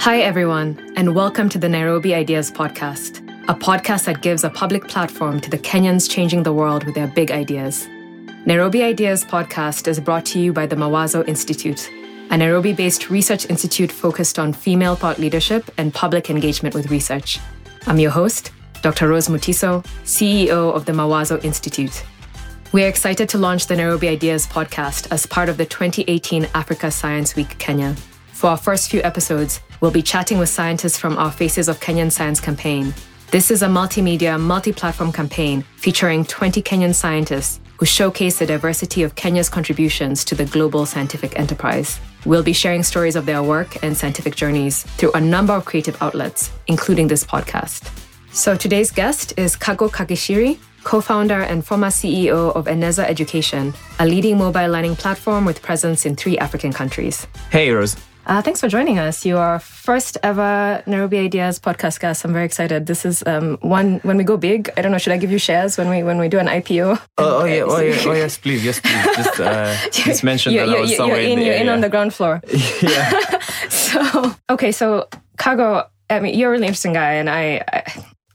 Hi, everyone, and welcome to the Nairobi Ideas Podcast, a podcast that gives a public platform to the Kenyans changing the world with their big ideas. Nairobi Ideas Podcast is brought to you by the Mawazo Institute, a Nairobi based research institute focused on female thought leadership and public engagement with research. I'm your host, Dr. Rose Mutiso, CEO of the Mawazo Institute. We are excited to launch the Nairobi Ideas podcast as part of the 2018 Africa Science Week Kenya. For our first few episodes, we'll be chatting with scientists from our Faces of Kenyan Science campaign. This is a multimedia, multi platform campaign featuring 20 Kenyan scientists who showcase the diversity of Kenya's contributions to the global scientific enterprise. We'll be sharing stories of their work and scientific journeys through a number of creative outlets, including this podcast. So today's guest is Kago Kagichiri, co-founder and former CEO of Eneza Education, a leading mobile learning platform with presence in three African countries. Hey, Rose. Uh, thanks for joining us. You are first ever Nairobi Ideas podcast guest. I'm very excited. This is um, one when we go big. I don't know. Should I give you shares when we when we do an IPO? Oh, oh yeah, oh yeah, oh yes, please, yes, please. Just uh, just mention you're, that I was you're, somewhere you're in, in, the you're in on the ground floor. yeah. so okay, so Kago, I mean, you're a really interesting guy, and I, I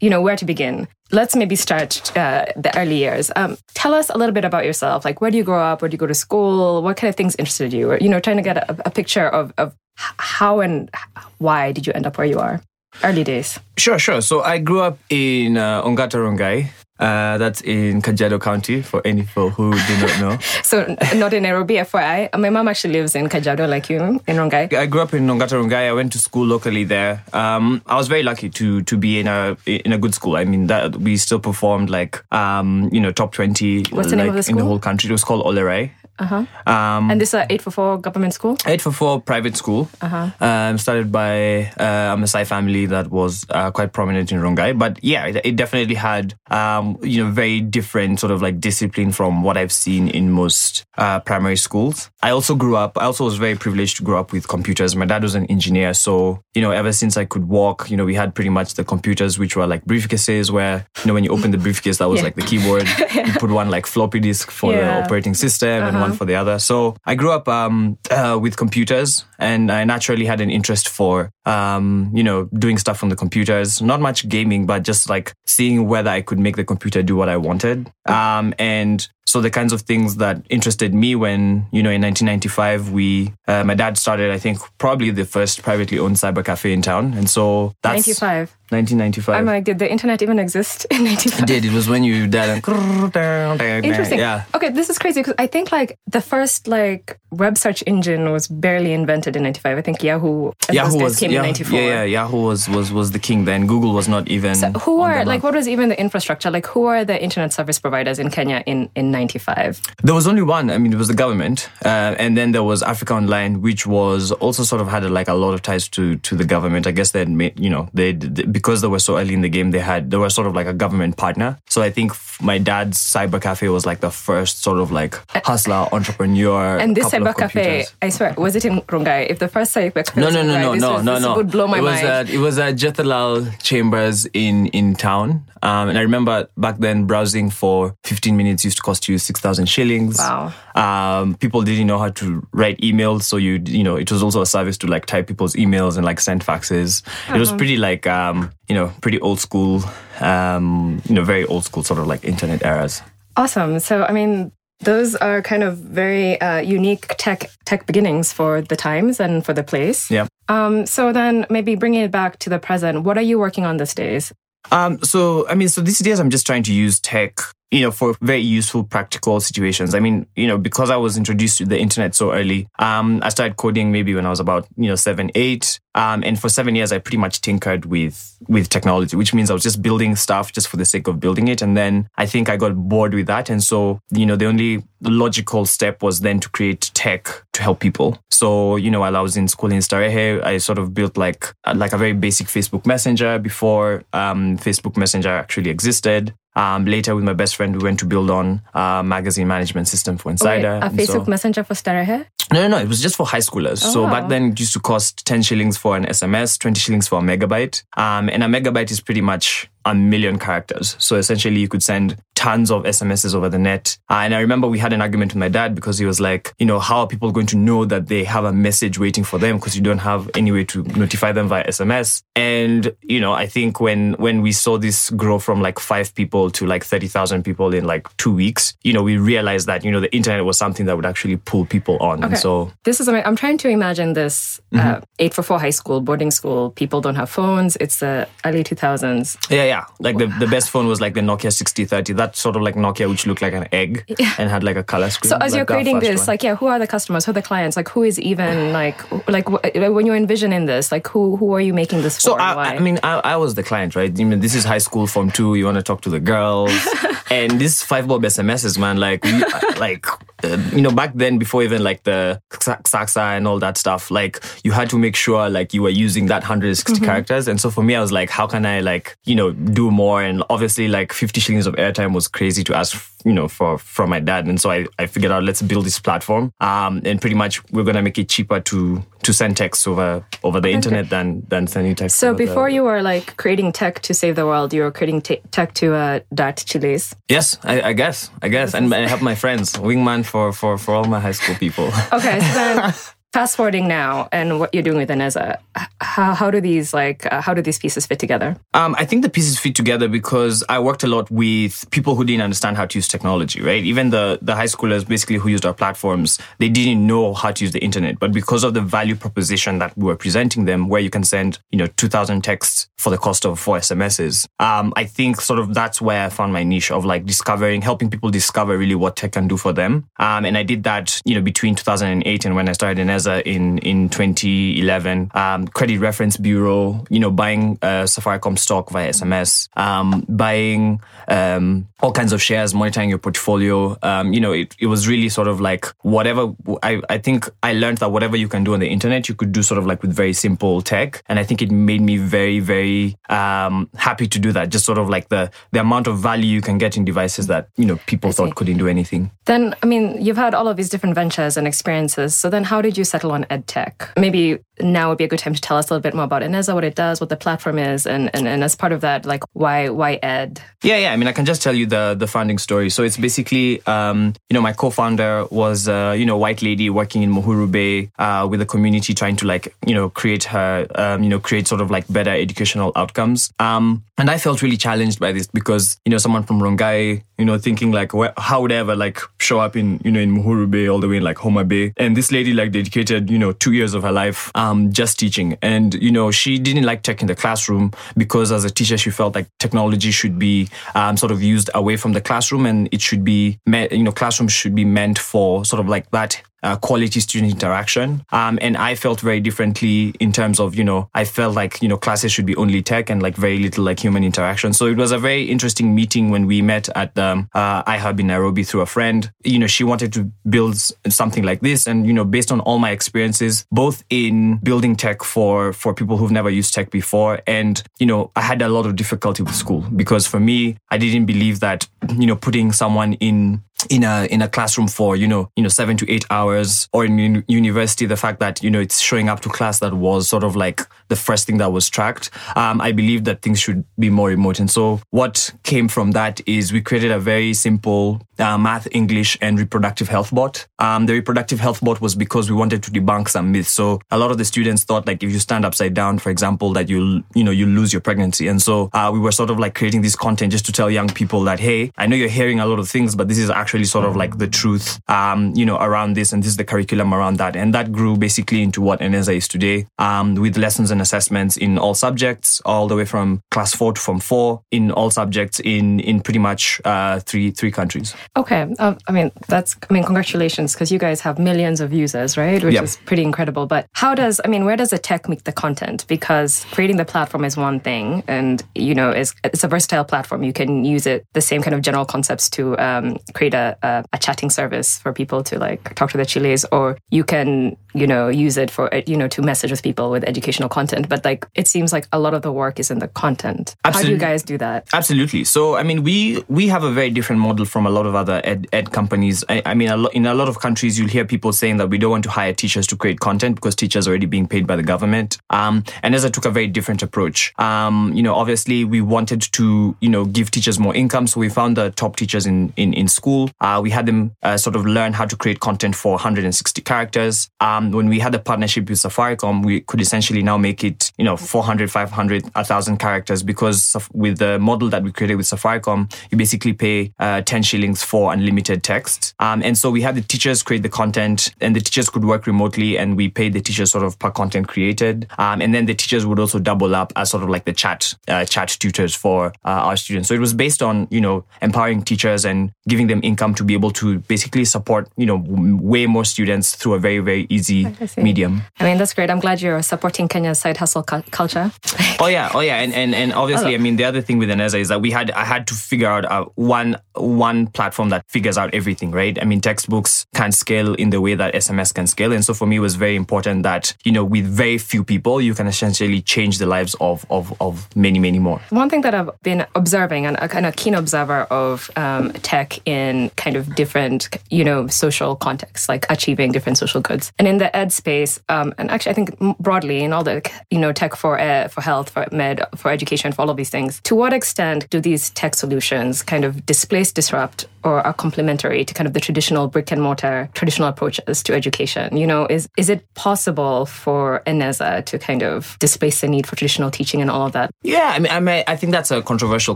you know, where to begin? Let's maybe start uh, the early years. Um, tell us a little bit about yourself. Like, where do you grow up? Where do you go to school? What kind of things interested you? Or, you know, trying to get a, a picture of, of how and why did you end up where you are? Early days. Sure, sure. So I grew up in uh, Ongata Rongai. Uh, that's in Kajiado County for any people who do not know. So not in Nairobi, FYI. My mom actually lives in Kajiado, like you, in Rongai. I grew up in Ongata Rongai. I went to school locally there. Um, I was very lucky to to be in a in a good school. I mean, that we still performed like um, you know top twenty What's the like, name of the in the whole country. It was called Olerai. Uh-huh. Um, And this is an 8 for 4 government school? Eight for four private school. Uh-huh. Um, started by uh, a Maasai family that was uh, quite prominent in Rongai. But yeah, it, it definitely had um, you know very different sort of like discipline from what I've seen in most uh, primary schools. I also grew up. I also was very privileged to grow up with computers. My dad was an engineer, so you know ever since I could walk, you know we had pretty much the computers which were like briefcases where you know when you open the briefcase that was Yeah. like the keyboard. You put one like floppy disk for Yeah. the operating system and one for the other. So I grew up um, uh, with computers, and I naturally had an interest for um, you know doing stuff on the computers. Not much gaming, but just like seeing whether I could make the computer do what I wanted. Um, and so the kinds of things that interested me when you know in 1995 we uh, my dad started I think probably the first privately owned cyber cafe in town, and so that's 95. 1995. I'm like, did the internet even exist in 95? it did. It was when you and Interesting. Yeah. Okay, this is crazy because I think like the first like web search engine was barely invented in '95. I think Yahoo, Yahoo was came yeah, in '94. yeah, yeah. Yahoo was, was was the king then. Google was not even. So who are like what was even the infrastructure? Like who are the internet service providers in Kenya in in '95? There was only one. I mean, it was the government, uh, and then there was Africa Online, which was also sort of had like a lot of ties to to the government. I guess they had made, you know, they- because they were so early in the game, they had they were sort of like a government partner. So I think my dad's cyber cafe was like the first sort of like hustler entrepreneur. And this cyber cafe. I swear, was it in Rongai? If the first cyber cafe No, no, no, no, no, no, this no. would blow my it was mind. At, it was at Jethalal Chambers in in town, um, and I remember back then browsing for 15 minutes used to cost you 6,000 shillings. Wow. Um, people didn't know how to write emails, so you you know it was also a service to like type people's emails and like send faxes. It was pretty like um, you know pretty old school, um, you know very old school sort of like internet eras. Awesome. So, I mean, those are kind of very uh, unique tech tech beginnings for the times and for the place. Yeah. Um, so then, maybe bringing it back to the present, what are you working on these days? Um, so, I mean, so these days I'm just trying to use tech, you know, for very useful, practical situations. I mean, you know, because I was introduced to the internet so early, um, I started coding maybe when I was about, you know, seven, eight. Um, and for seven years, I pretty much tinkered with, with technology, which means I was just building stuff just for the sake of building it. And then I think I got bored with that. And so, you know, the only logical step was then to create tech to help people. So, you know, while I was in school in Starehe, I sort of built like, like a very basic Facebook Messenger before, um, Facebook Messenger actually existed. Um, later, with my best friend, we went to build on a magazine management system for Wait, Insider. a Facebook so- Messenger for Starehe? no, no, no. It was just for high schoolers. So wow. back then, it used to cost 10 shillings for an SMS, 20 shillings for a megabyte. Um, and a megabyte is pretty much a million characters. So essentially, you could send tons of SMSs over the net. Uh, and I remember we had an argument with my dad because he was like, you know, how are people going to know that they have a message waiting for them because you don't have any way to notify them via SMS? And you know, I think when when we saw this grow from like five people to like thirty thousand people in like two weeks, you know, we realized that you know the internet was something that would actually pull people on. Okay. And so this is I'm trying to imagine this mm-hmm. uh, eight for four high school boarding school. People don't have phones. It's the early two thousands. Yeah, yeah. Like the, the best phone was like the Nokia sixty thirty. That sort of like Nokia, which looked like an egg yeah. and had like a color screen. So as like you're creating this, one. like yeah, who are the customers? Who are the clients? Like who is even like like when you're envisioning this, like who who are you making this for? So I, I, mean, I, I was the client, right? I mean, this is high school form two. You want to talk to the girls, and this five bob SMSs, man. Like we, like uh, you know, back then before even like the Xaxa and all that stuff, like you had to make sure like you were using that 160 mm-hmm. characters. And so for me, I was like, how can I like you know do more? And obviously, like 50 shillings of airtime was crazy to ask you know, for from my dad. And so I, I figured out let's build this platform. Um, and pretty much we're gonna make it cheaper to to send text over over the okay. internet than than sending text. So before the, you were like creating tech to save the world, you were creating te- tech to uh, dart chiles. Yes, I, I guess, I guess, and I help my friends, wingman for for for all my high school people. Okay, so then fast forwarding now and what you're doing with Eneza, how, how do these like uh, how do these pieces fit together? Um, I think the pieces fit together because I worked a lot with people who didn't understand how to use technology. Right, even the the high schoolers basically who used our platforms, they didn't know how to use the internet, but because of the value proposition that we were presenting them, where you can send you know two thousand texts for the cost of four SMSs, um, I think sort of that's where I found my niche of like discovering, helping people discover really what tech can do for them. Um, and I did that you know between 2008 and when I started Eneza in in 2011. Um, credit reference bureau, you know, buying uh, Safaricom stock via SMS, um, buying um, all kinds of shares, monitoring your portfolio. Um, you know, it, it was really sort of like whatever. I I think I learned that whatever you can do on the internet, you could do sort of like with very simple tech, and I think it made me very very um, happy to do that. Just sort of like the the amount of value you can get in devices that you know people thought couldn't do anything. Then I mean, you've had all of these different ventures and experiences. So then, how did you settle on edtech? Maybe now would be a good time to tell us a little bit more about Eneza, what it does, what the platform is, and, and, and as part of that, like why why ed? Yeah, yeah. I mean, I can just tell you the the founding story. So it's basically, um, you know, my co-founder was, uh, you know, white lady working in Muhuru Bay uh, with the community, trying to like, you know, create her, um, you know, create sort of like better educational outcomes. Um, and I felt really challenged by this because, you know, someone from Rongai, you know, thinking like, how would I ever like show up in, you know, in Muhuru Bay all the way in like Homa Bay, and this lady like dedicated, you know, two years of her life um, just teaching. And, you know, she didn't like tech in the classroom because as a teacher, she felt like technology should be um, sort of used away from the classroom and it should be, you know, classrooms should be meant for sort of like that uh, quality student interaction. Um, and I felt very differently in terms of, you know, I felt like, you know, classes should be only tech and like very little like human interaction. So it was a very interesting meeting when we met at um, uh, iHub in Nairobi through a friend. You know, she wanted to build something like this. And, you know, based on all my experiences, both in building tech for, for people who've never used tech before. And, you know, I had a lot of difficulty with school because for me, I didn't believe that, you know, putting someone in in a in a classroom for you know you know seven to eight hours or in university the fact that you know it's showing up to class that was sort of like the first thing that was tracked. Um, i believe that things should be more remote. And so what came from that is we created a very simple uh, math english and reproductive health bot. Um, the reproductive health bot was because we wanted to debunk some myths. So a lot of the students thought like if you stand upside down for example that you'll you know you lose your pregnancy. And so uh, we were sort of like creating this content just to tell young people that hey i know you're hearing a lot of things but this is actually sort of like the truth, um, you know, around this, and this is the curriculum around that, and that grew basically into what Eneza is today, um, with lessons and assessments in all subjects, all the way from class four to form four, in all subjects in in pretty much uh, three three countries. Okay, um, I mean that's I mean congratulations because you guys have millions of users, right? Which yep. is pretty incredible. But how does I mean where does the tech meet the content? Because creating the platform is one thing, and you know it's it's a versatile platform. You can use it the same kind of general concepts to um, create a a, a, chatting service for people to like talk to the chiles, or you can you know use it for you know to message with people with educational content. But like it seems like a lot of the work is in the content. Absolutely. How do you guys do that? Absolutely. So I mean, we we have a very different model from a lot of of other ed, ed companies. I, I mean, a lo- in a lot of countries, you'll hear people saying that we don't want to hire teachers to create content because teachers are already being paid by the government. Um, and Eneza took a very different approach. Um, you know, obviously, we wanted to, you know, give teachers more income. So we found the top teachers in, in, in school. Uh, we had them uh, sort of learn how to create content for 160 characters. Um, when we had the partnership with Safaricom, we could essentially now make it, you know, 400, 500, 1,000 characters because with the model that we created with Safaricom, you basically pay uh, 10 shillings for unlimited text. Um, and so we had the teachers create the content and the teachers could work remotely and we paid the teachers sort of per content created. Um, and then the teachers would also double up as sort of like the chat, uh, chat tutors for uh, our students. So it was based on, you know, empowering teachers and giving them income to be able to basically support, you know, way more students through a very, very easy medium. I mean, that's great. I'm glad you're supporting Kenya's side hustle cu- culture. oh yeah, oh yeah, and and, and obviously, oh. I mean, the other thing with Eneza is that we had I had to figure out uh, one one platform that figures out everything, right? I mean, textbooks can't scale in the way that SMS can scale, and so for me, it was very important that you know, with very few people, you can essentially change the lives of of of many many more. One thing that I've been observing and a kind of keen observer of um, tech in kind of different you know social contexts, like achieving different social goods, and in the ed space, um, and actually, I think broadly in all the you know tech for uh, for health, for med, for education, for all of these things. To what extent do these tech solutions kind of displace, disrupt, or are complementary to kind of the traditional brick and mortar, traditional approaches to education? You know, is is it possible for Eneza to kind of displace the need for traditional teaching and all of that? Yeah, I mean, I mean, I think that's a controversial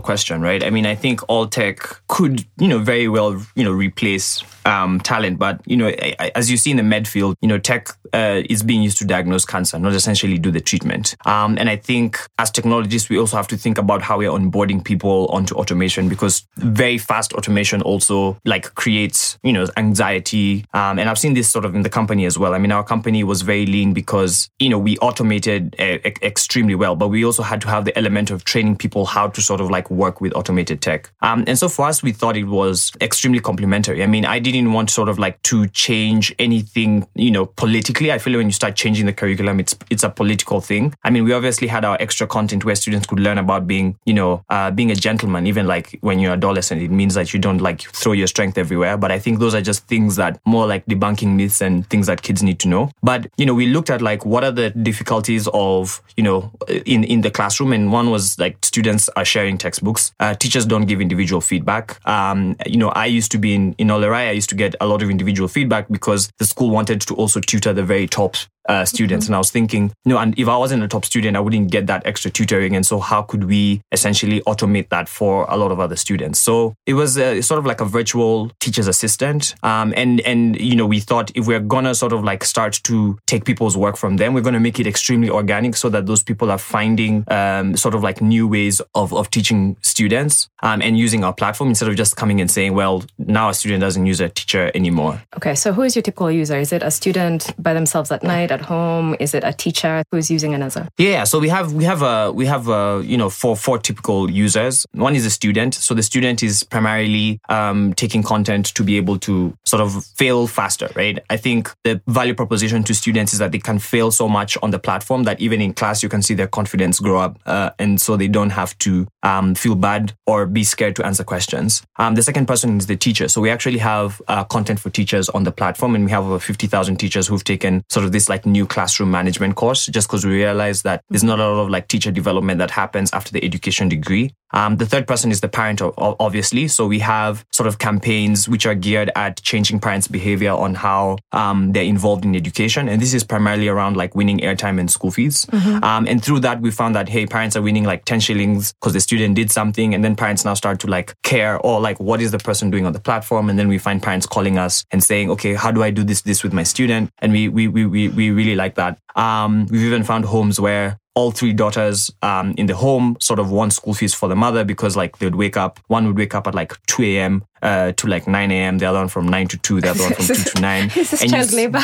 question, right? I mean, I think all tech could, you know, very well, you know, replace um, talent. But you know, as you see in the med field, you know, tech uh, is being used to diagnose cancer, not essentially do the treatment. Um, and I think as technologists, we also have to think about how we're onboarding people onto automation because very fast automation also like creates you know anxiety. Um, and I've seen this sort of in the company as well. I mean, our company was very lean because you know we automated uh, extremely well, but we also had to have the element of training people how to sort of like work with automated tech. Um, and so for us, we thought it was extremely complementary. I mean, I did didn't want sort of like to change anything, you know, politically. I feel like when you start changing the curriculum, it's it's a political thing. I mean, we obviously had our extra content where students could learn about being, you know, uh, being a gentleman. Even like when you're adolescent, it means that you don't like throw your strength everywhere. But I think those are just things that more like debunking myths and things that kids need to know. But you know, we looked at like what are the difficulties of, you know, in in the classroom, and one was like students are sharing textbooks. Uh, teachers don't give individual feedback. Um, you know, I used to be in in Olerai. I used to get a lot of individual feedback because the school wanted to also tutor the very top uh, students. Mm-hmm. And I was thinking, you know, and if I wasn't a top student, I wouldn't get that extra tutoring. And so how could we essentially automate that for a lot of other students? So it was a, sort of like a virtual teacher's assistant. Um, and, and, you know, we thought if we're going to sort of like start to take people's work from them, we're going to make it extremely organic so that those people are finding um, sort of like new ways of, of teaching students um, and using our platform instead of just coming and saying, well, now a student doesn't use a teacher anymore. Okay. So who is your typical user? Is it a student by themselves at night? At home? Is it a teacher who's using another? Yeah, so we have we have a we have a, you know four four typical users. One is a student. So the student is primarily um, taking content to be able to sort of fail faster, right? I think the value proposition to students is that they can fail so much on the platform that even in class you can see their confidence grow up, uh, and so they don't have to um, feel bad or be scared to answer questions. Um, the second person is the teacher. So we actually have uh, content for teachers on the platform, and we have over fifty thousand teachers who've taken sort of this like new classroom management course just because we realized that there's not a lot of like teacher development that happens after the education degree. Um, the third person is the parent, obviously. So we have sort of campaigns which are geared at changing parents' behavior on how um, they're involved in education. And this is primarily around like winning airtime and school fees. Mm-hmm. Um, and through that, we found that, hey, parents are winning like 10 shillings because the student did something. And then parents now start to like care or like, what is the person doing on the platform? And then we find parents calling us and saying, okay, how do I do this, this with my student? And we, we, we, we, we really like that. Um, we've even found homes where all three daughters um, in the home sort of want school fees for the mother because like they would wake up one would wake up at like 2 a.m uh, to like 9 a.m. The other one from 9 to 2. The other one from 2 to 9. Is this and child labor?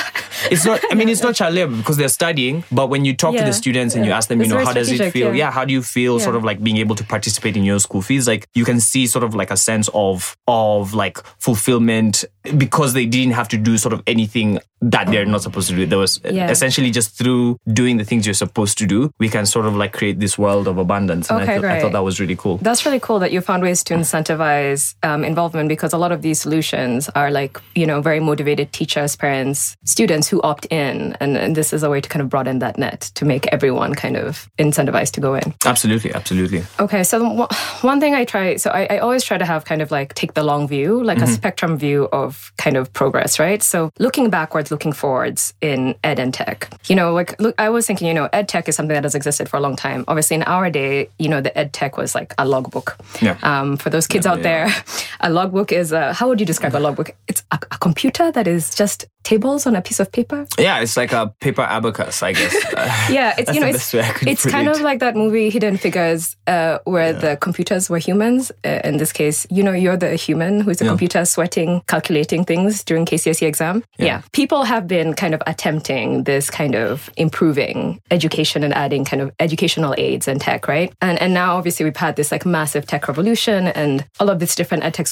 It's not, I mean, it's not child labor because they're studying. But when you talk yeah, to the students and you ask them, you know, how does it feel? Yeah. yeah. how do you feel sort of like being able to participate in your school fees? Like you can see sort of like a sense of, of like fulfillment because they didn't have to do sort of anything that they're not supposed to do. There was Yeah. essentially just through doing the things you're supposed to do, we can sort of like create this world of abundance. And Okay, I, thought, I thought that was really cool. That's really cool that you found ways to incentivize um, involvement because a lot of these solutions are like, you know, very motivated teachers, parents, students who opt in. And, and this is a way to kind of broaden that net to make everyone kind of incentivized to go in. Absolutely, absolutely. Okay, so one- thing I try, so I, I always try to have kind of like take the long view, like a spectrum view of kind of progress, right? So looking backwards, looking forwards in ed and tech. You know, like look, I was thinking, you know, ed tech is something that has existed for a long time. Obviously, in our day, you know, the ed tech was like a logbook. Yeah. Um, for those kids out there, a logbook is a, how would you describe a logbook? It's a, a computer that is just tables on a piece of paper. Yeah, it's like a paper abacus, I guess. Yeah, it's you know, it's, best way I could it's kind of like that movie Hidden Figures, uh, where the computers were humans. Uh, in this case, you know, you're the human who's the computer sweating, calculating things during KCSE exam. Yeah. people have been kind of attempting this kind of improving education and adding kind of educational aids and tech, right? And and now obviously we've had this like massive tech revolution, and all of these different ed tech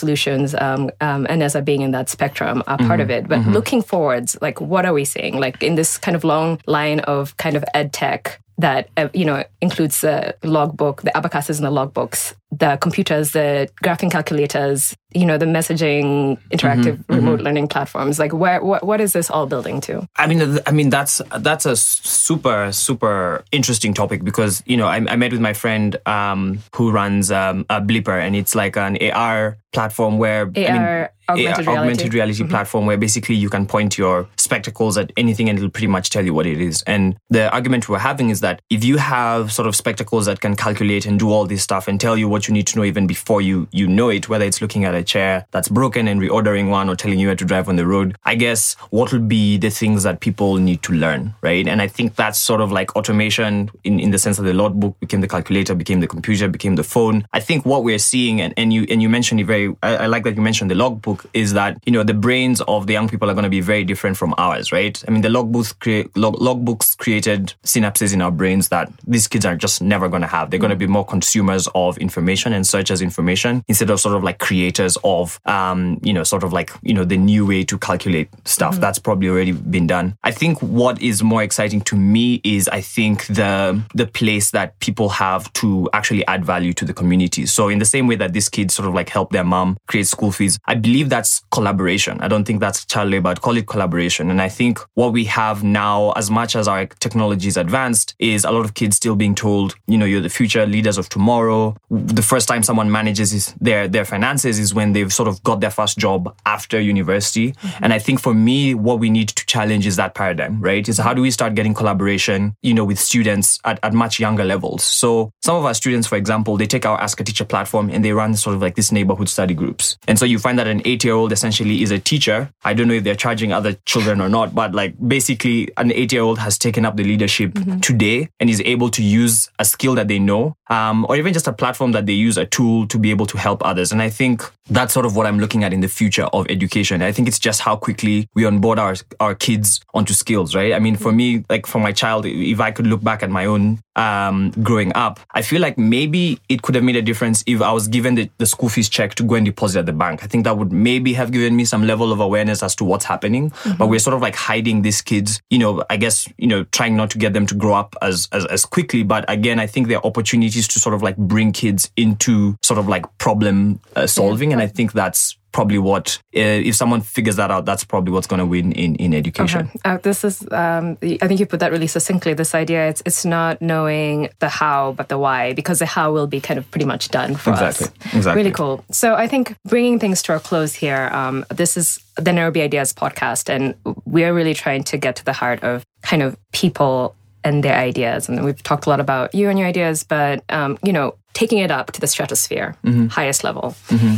um, um, and as being in that spectrum are part of it. But looking forwards, like what are we seeing? Like in this kind of long line of kind of ed tech that uh, you know includes the logbook, the abacuses and the logbooks, the computers, the graphing calculators, you know, the messaging, interactive remote learning platforms. Like, where what, what is this all building to? I mean, I mean that's that's a super super interesting topic because you know I, I met with my friend um, who runs um, a Blippar and it's like an AR platform where I mean, AR, augmented AR, reality. augmented reality platform where basically you can point your spectacles at anything and it'll pretty much tell you what it is. And the argument we're having is that if you have sort of spectacles that can calculate and do all this stuff and tell you what you need to know even before you you know it, whether it's looking at a chair that's broken and reordering one or telling you how to drive on the road, I guess what will be the things that people need to learn, right? And I think that's sort of like automation in, in the sense that the logbook became the calculator, became the computer, became the phone. I think what we're seeing, and, and you and you mentioned it very, I, I like that you mentioned the logbook, is that you know the brains of the young people are going to be very different from ours, right? I mean, the logbooks create log, logbooks created synapses in our brains that these kids are just never going to have. They're going to be more consumers of information and search as information instead of sort of like creators of, um, you know, sort of like you know the new way to calculate stuff. That's probably already been done. I think what is more exciting to me is I think the the place that people have to actually add value to the community. So in the same way that these kids sort of like help their mom create school fees, I believe that's collaboration. I don't think that's child labor. I'd call it collaboration. And I think what we have now, as much as our technology is advanced, is a lot of kids still being told, you know, you're the future leaders of tomorrow. The first time someone manages his, their their finances is when they've sort of got their first job after university. And I think for me, what we need to challenge is that paradigm, right? Is how do we start getting collaboration, you know, with students at, at much younger levels? So some of our students, for example, they take our Ask a Teacher platform and they run sort of like this neighborhood study groups. And so you find that an eight year old essentially is a teacher. I don't know if they're charging other children or not, but like basically an eight year old has taken up the leadership today and is able to use a skill that they know, um, or even just a platform that they use, a tool to be able to help others. And I think that's sort of what I'm looking at in the future of education. I think it's just how quickly we onboard our our kids onto skills, right? I mean, for me, like for my child, if I could look back at my own um, growing up, I feel like maybe it could have made a difference if I was given the, the school fees check to go and deposit at the bank. I think that would maybe have given me some level of awareness as to what's happening. But we're sort of like hiding these kids, you know, I guess, you know, trying not to get them to grow up as, as, as quickly. But again, I think there are opportunities to sort of like bring kids into sort of like problem uh, solving. And I think that's probably what, uh, if someone figures that out, that's probably what's going to win in, in education. Uh, this is, um, I think you put that really succinctly. This idea, it's it's not knowing the how, but the why, because the how will be kind of pretty much done for Exactly, us. exactly. Really cool. So I think bringing things to a close here. Um, this is the Nairobi Ideas podcast, and we're really trying to get to the heart of kind of people and their ideas. And we've talked a lot about you and your ideas, but um, you know, taking it up to the stratosphere, highest level.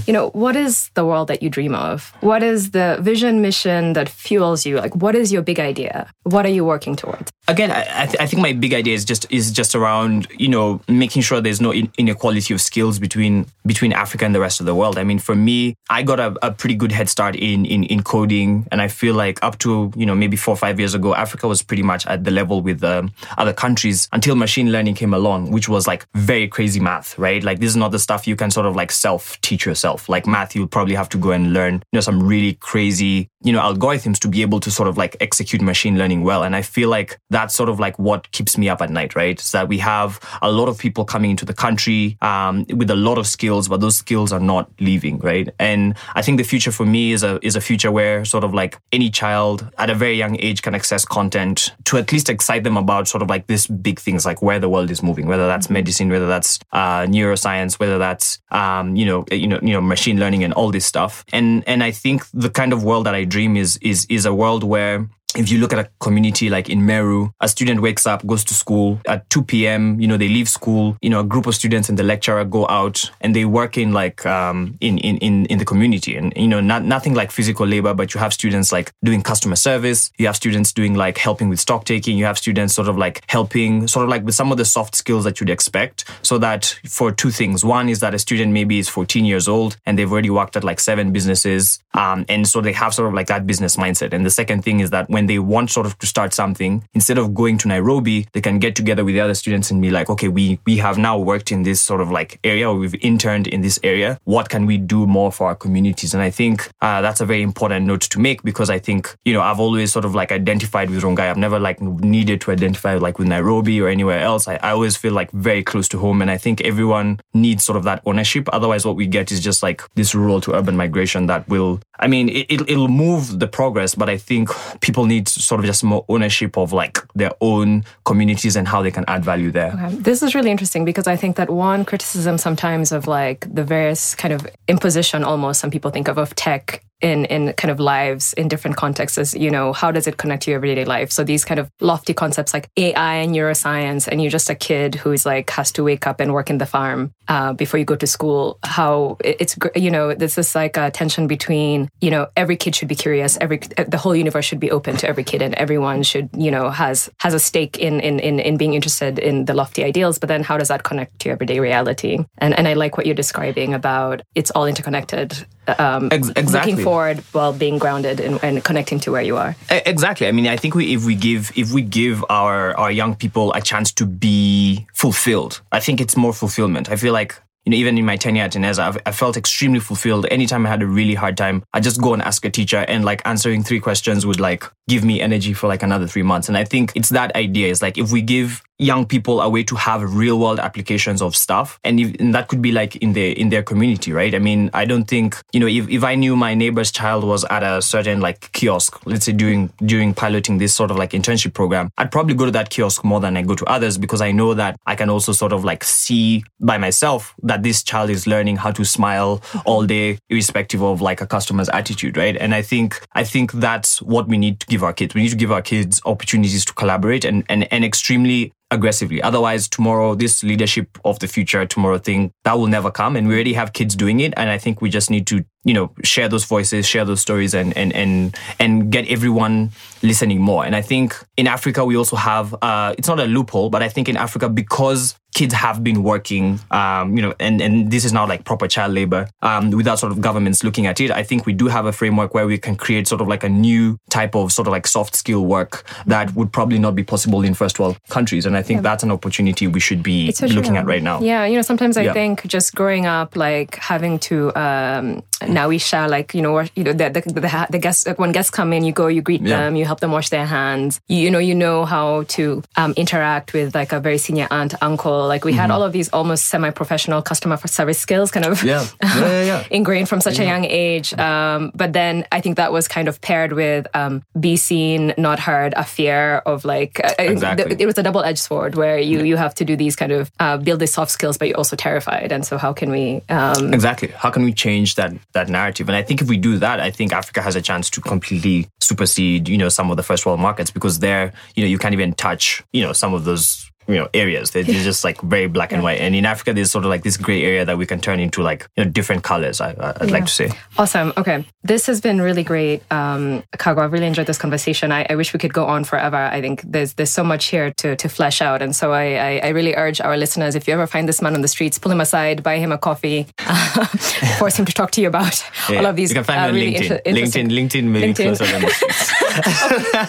You know, what is the world that you dream of? What is the vision, mission that fuels you? Like, what is your big idea? What are you working towards? again I, I, th- I think my big idea is just is just around you know making sure there's no in- inequality of skills between between africa and the rest of the world i mean for me i got a, a pretty good head start in, in in coding and i feel like up to you know maybe four or five years ago africa was pretty much at the level with um, other countries until machine learning came along which was like very crazy math math, right? Like this is not the stuff you can sort of like self teach yourself. Like math, you'll probably have to go and learn, you know, some really crazy, you know, algorithms to be able to sort of like execute machine learning well. And I feel like that's sort of like what keeps me up at night, right? Is that we have a lot of people coming into the country um, with a lot of skills, but those skills are not leaving, right? And I think the future for me is a is a future where sort of like any child at a very young age can access content to at least excite them about sort of like these big things, like where the world is moving, whether that's medicine, whether that's uh, neuroscience, whether that's um, you know you know you know machine learning and all this stuff. And and I think the kind of world that I dream is is is a world where if you look at a community like in Meru, a student wakes up, goes to school at 2 p.m. You know, they leave school. You know, a group of students and the lecturer go out and they work in like um, in, in in in the community, and you know, not nothing like physical labor, but you have students like doing customer service. You have students doing like helping with stock taking. You have students sort of like helping, sort of like with some of the soft skills that you'd expect. So that for two things, one is that a student maybe is 14 years old and they've already worked at like seven businesses, um, and so they have sort of like that business mindset. And the second thing is that when they want sort of to start something, instead of going to Nairobi, they can get together with the other students and be like, okay, we we have now worked in this sort of like area, or we've interned in this area. What can we do more for our communities? And I think uh, that's a very important note to make because I think you know I've always sort of like identified with Rongai. I've never like needed to identify like with Nairobi or anywhere else. I, I always feel like very close to home, and I think everyone needs sort of that ownership. Otherwise, what we get is just like this rural to urban migration that will. I mean, it, it'll move the progress, but I think people need sort of just more ownership of like their own communities and how they can add value there. Okay. This is really interesting because I think that one criticism sometimes of like the various kind of imposition almost some people think of of tech in in kind of lives in different contexts is you know how does it connect to your everyday life? So these kind of lofty concepts like ai and neuroscience and you're just a kid who's like has to wake up and work in the farm uh, before you go to school. How it's you know there's this like a tension between you know every kid should be curious every the whole universe should be open to every kid and everyone should you know has has a stake in in in, in being interested in the lofty ideals. But then how does that connect to your everyday reality? And and i like what you're describing about it's all interconnected um, Ex- exactly. Forward while being grounded and, and, connecting to where you are. Exactly. I mean, I think we, if we give if we give our our young people a chance to be fulfilled, I think it's more fulfillment. I feel like you know, even in my tenure at Eneza, I felt extremely fulfilled. Anytime I had a really hard time, I just go and ask a teacher, and like answering three questions would like give me energy for like another three months. And I think it's that idea. It's like if we give young people a way to have real world applications of stuff and, if, and that could be like in their in their community right i mean i don't think you know if, if i knew my neighbor's child was at a certain like kiosk let's say during during piloting this sort of like internship program i'd probably go to that kiosk more than i go to others because i know that i can also sort of like see by myself that this child is learning how to smile all day irrespective of like a customer's attitude right? And i think i think that's what we need to give our kids. We need to give our kids opportunities to collaborate and and, and extremely aggressively. Otherwise, tomorrow, this leadership of the future tomorrow thing, that will never come. And we already have kids doing it. And I think we just need to, you know, share those voices, share those stories and, and, and, and get everyone listening more. And I think in Africa, we also have, uh, it's not a loophole, but I think in Africa, because kids have been working, um, you know, and, and this is now like proper child labor um, without sort of governments looking at it. I think we do have a framework where we can create sort of like a new type of sort of like soft skill work that would probably not be possible in first world countries. And I think yeah. that's an opportunity we should be looking at right now. Yeah, you know, sometimes I yeah. think just growing up, like having to um, now we share like you know, you know, the the, the, the guests when guests come in, you go, you greet yeah. them, you help them wash their hands. You, you know, you know how to um, interact with like a very senior aunt, uncle like we mm-hmm. had all of these almost semi-professional customer service skills kind of yeah. Yeah, yeah, ingrained from such a young age. Um, but then I think that was kind of paired with um, be seen, not heard, a fear of like uh, uh exactly. it was a double-edged sword where you you have to do these kind of uh, build these soft skills, but you're also terrified. And so how can we um, exactly how can we change that that narrative? And I think if we do that, I think Africa has a chance to completely supersede you know some of the first world markets because there you know you can't even touch you know some of those you know areas. They're just like very black and white. And in africa there's sort of like this gray area that we can turn into like you know different colors I, would yeah. like to say. Awesome. Okay. This has been really great um kago i've really enjoyed this conversation. I, I, wish we could go on forever. I think there's there's so much here to to flesh out. And so i i, I really urge our listeners if you ever find this man on the streets pull him aside buy him a coffee force him to talk to you about yeah. all of these you can find uh, me on really linkedin. inter- linkedin linkedin maybe LinkedIn. closer than the streets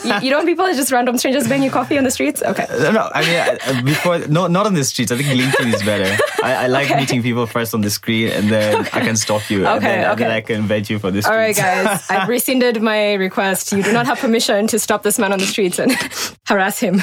you, you don't want people just random strangers buying you coffee on the streets? Okay. No, no, I mean, uh, before, no, not on the streets. I think LinkedIn is better. I, I like Okay. meeting people first on the screen and then I can stalk you. and, Okay, then, and then okay. I can vet you for this. All right, guys. I've rescinded my request. You do not have permission to stop this man on the streets and harass him.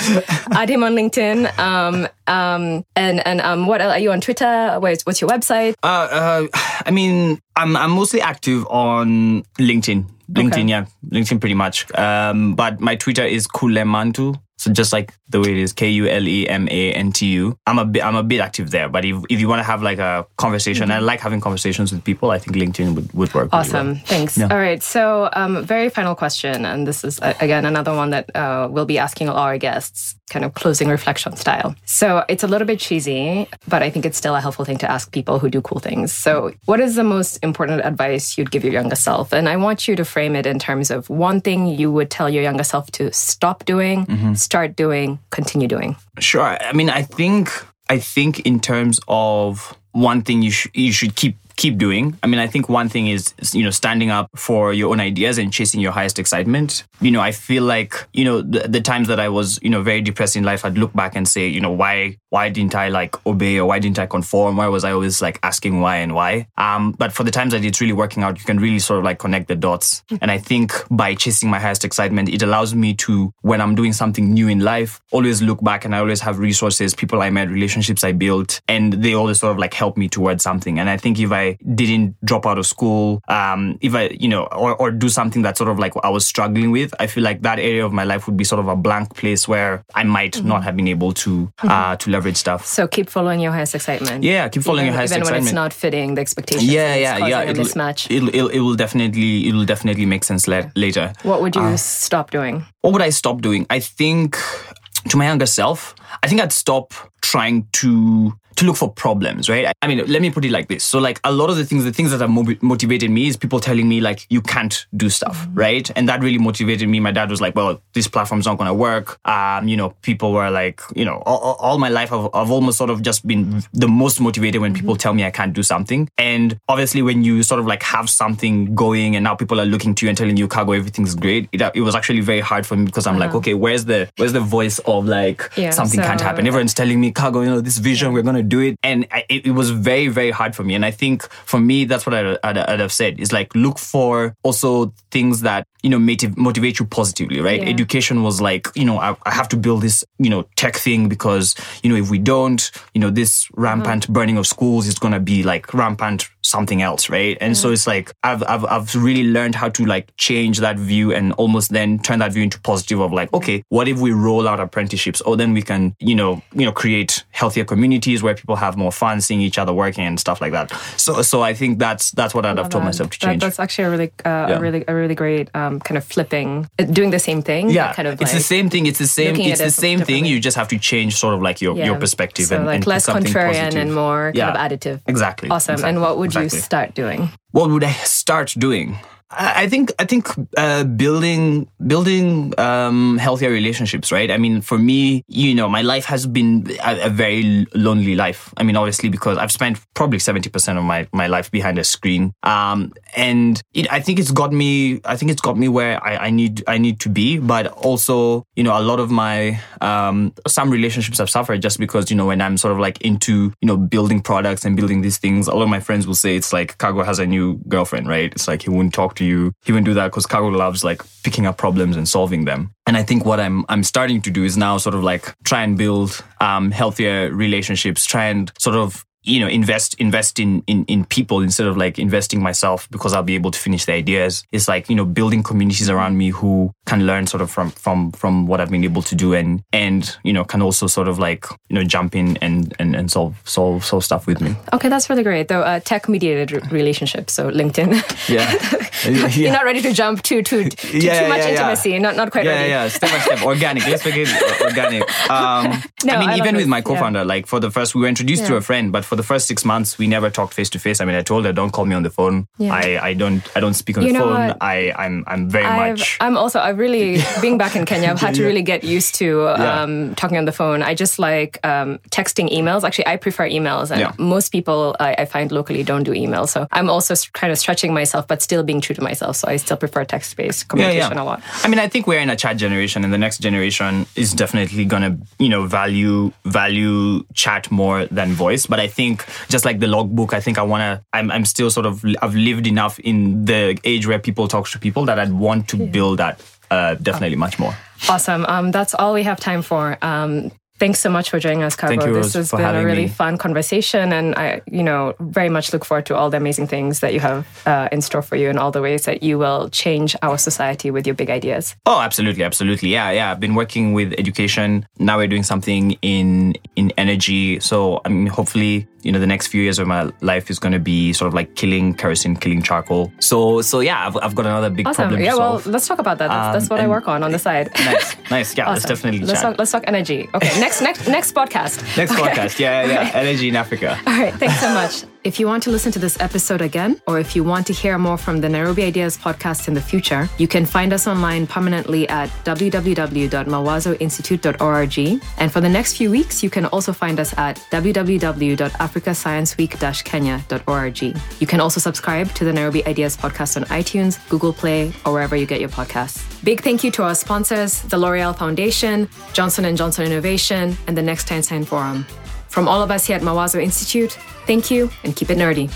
Add him on LinkedIn. Um, um, and and um, what else? are you on Twitter? Where's what's your website? Uh, uh, I mean, I'm I'm mostly active on LinkedIn. LinkedIn, Okay. yeah, LinkedIn pretty much. Um, but my Twitter is Kulemantu. So just like the way it is, K U L E M A N T U. I'm a bit I'm a bit active there. But if if you want to have like a conversation, I like having conversations with people. I think LinkedIn would, would work. really well. Awesome. Thanks. All right. So, um, very final question. And this is, again, another one that uh, we'll be asking all our guests, kind of closing reflection style. So, it's a little bit cheesy, but I think it's still a helpful thing to ask people who do cool things. So, what is the most important advice you'd give your younger self? And I want you to frame it in terms of one thing you would tell your younger self to stop doing, start doing, continue doing. Sure. I mean, I think I think in terms of one thing you should you should keep keep doing. I mean, I think one thing is you know standing up for your own ideas and chasing your highest excitement. You know, I feel like you know the, the times that I was you know very depressed in life, I'd look back and say, you know, why why didn't I like obey or why didn't I conform? Why was I always like asking why and why? Um, but for the times that it's really working out, you can really sort of like connect the dots. And I think by chasing my highest excitement, it allows me to when I'm doing something new in life, always look back and I always have resources, people I met, relationships I built, and they always sort of like help me towards something. And I think if I didn't drop out of school, um, if I, you know, or, or do something that sort of like I was struggling with, I feel like that area of my life would be sort of a blank place where I might not have been able to, uh, to leverage stuff. So, keep following your highest excitement. Yeah, keep following even, your highest excitement. even when it's not fitting the expectations. yeah, yeah, yeah. It'll, mismatch. it'll, it'll, it will definitely, it will definitely make sense la- later. what would you uh, stop doing? what would I stop doing? I think to my younger self, I think I'd stop trying to to look for problems, right? I mean, let me put it like this. So, like a lot of the things, the things that have mo- motivated me is people telling me like you can't do stuff, mm-hmm. right? And that really motivated me. My dad was like, "Well, this platform's not going to work." Um, you know, people were like, you know, all, all- my life I've, I've almost sort of just been the most motivated when people mm-hmm. tell me I can't do something. And obviously, when you sort of like have something going, and now people are looking to you and telling you, "Kago, everything's great," it, it was actually very hard for me because I'm like, uh-huh. okay, where's the where's the voice of like Yeah, something can't happen? Everyone's telling me, Kago, you know, this vision, we're going to do it. And I, it, it was very, very hard for me. And I think for me, that's what I'd, I'd, I'd have said is like, look for also things that, you know, motiv- motivate you positively, right? Yeah. Education was like, you know, I, I have to build this, you know, tech thing because, you know, if we don't, you know, this rampant uh-huh. burning of schools is going to be like rampant something else, right? And so it's like, I've, I've, I've really learned how to like change that view and almost then turn that view into positive of like, okay, what if we roll out apprenticeships? Or then we can, you know, you know, create healthier communities where people have more fun seeing each other working and stuff like that. So, so I think that's, that's what I'd have told myself to That- change. that's actually a really, uh, Yeah. a really, a really great um, kind of flipping, uh, doing the same thing. yeah, kind of it's the same thing. It's the same. It's the same thing. You just have to change sort of like your, your perspective So and, like and less contrarian positive. and more kind Yeah. of additive. Exactly. Awesome. exactly, And what would exactly. you start doing? what would I start doing? I think I think uh, building building um, healthier relationships, right? I mean, for me, you know, my life has been a, a very lonely life. I mean, obviously because I've spent probably seventy percent of my, my life behind a screen, um, and it, I think it's got me. I think it's got me where I, I need I need to be. But also, you know, a lot of my um, some relationships have suffered just because you know when I'm sort of like into you know building products and building these things. A lot of my friends will say it's like Kago has a new girlfriend, right? It's like he wouldn't talk to you. He wouldn't do that because Kago loves like picking up problems and solving them. And I think what I'm I'm starting to do is now sort of like try and build um, healthier relationships. Try and sort of you know invest invest in, in in people instead of like investing myself because I'll be able to finish the ideas. It's like you know building communities around me who can learn sort of from from from what I've been able to do and and you know can also sort of like you know jump in and and, and solve solve solve stuff with me. Okay, that's really great. Though uh, tech mediated re- relationships, so LinkedIn. Yeah. You're not ready to jump to to, to Yeah, too much yeah, intimacy. Not not quite yeah, ready. Yeah, yeah, step by step, organic. Let's make it organic. Um, No, I mean, I even this, with my co-founder, like for the first, we were introduced to a friend, but for for the first six months, we never talked face to face. I mean, I told her, don't call me on the phone. Yeah. I, I don't I don't speak on you the phone. What? I I'm I'm very I've, much. I'm also I really being back in Kenya. I've had to really get used to um, yeah. talking on the phone. I just like um, texting emails. Actually, I prefer emails, and yeah. most people I, I, find locally don't do emails. So I'm also kind of stretching myself, but still being true to myself. So I still prefer text based communication a lot. I mean, I think we're in a chat generation, and the next generation is definitely gonna you know value value chat more than voice. But I think just like the logbook, I think I wanna. I'm I'm still sort of I've lived enough in the age where people talk to people that I'd want to yeah. build that uh, definitely much more. Awesome. Um, that's all we have time for. Um, Thanks so much for joining us. Thank you, this has been a really me. fun conversation, and I, you know, very much look forward to all the amazing things that you have uh, in store for you, and all the ways that you will change our society with your big ideas. Oh, absolutely, absolutely, yeah, yeah. I've been working with education. Now we're doing something in in energy. So, I mean, hopefully, you know the next few years of my life is going to be sort of like killing kerosene, killing charcoal. So so yeah, I've, I've got another big awesome. problem. Yeah, well, let's talk about that. That's, um, that's what I work on on the side. nice, nice. Yeah, awesome. let's definitely let's talk, let's talk energy. Okay, next next next podcast. Next okay. podcast. Yeah, yeah, energy in Africa. All right, thanks so much. If you want to listen to this episode again, or if you want to hear more from the Nairobi Ideas podcast in the future, you can find us online permanently at www.mawazoinstitute.org. And for the next few weeks, you can also find us at www.africascienceweek-kenya.org. You can also subscribe to the Nairobi Ideas podcast on iTunes, Google Play, or wherever you get your podcasts. Big thank you to our sponsors, the L'Oreal Foundation, Johnson & Johnson Innovation, and the Next Einstein Forum. From all of us here at Mawazo Institute, thank you and keep it nerdy.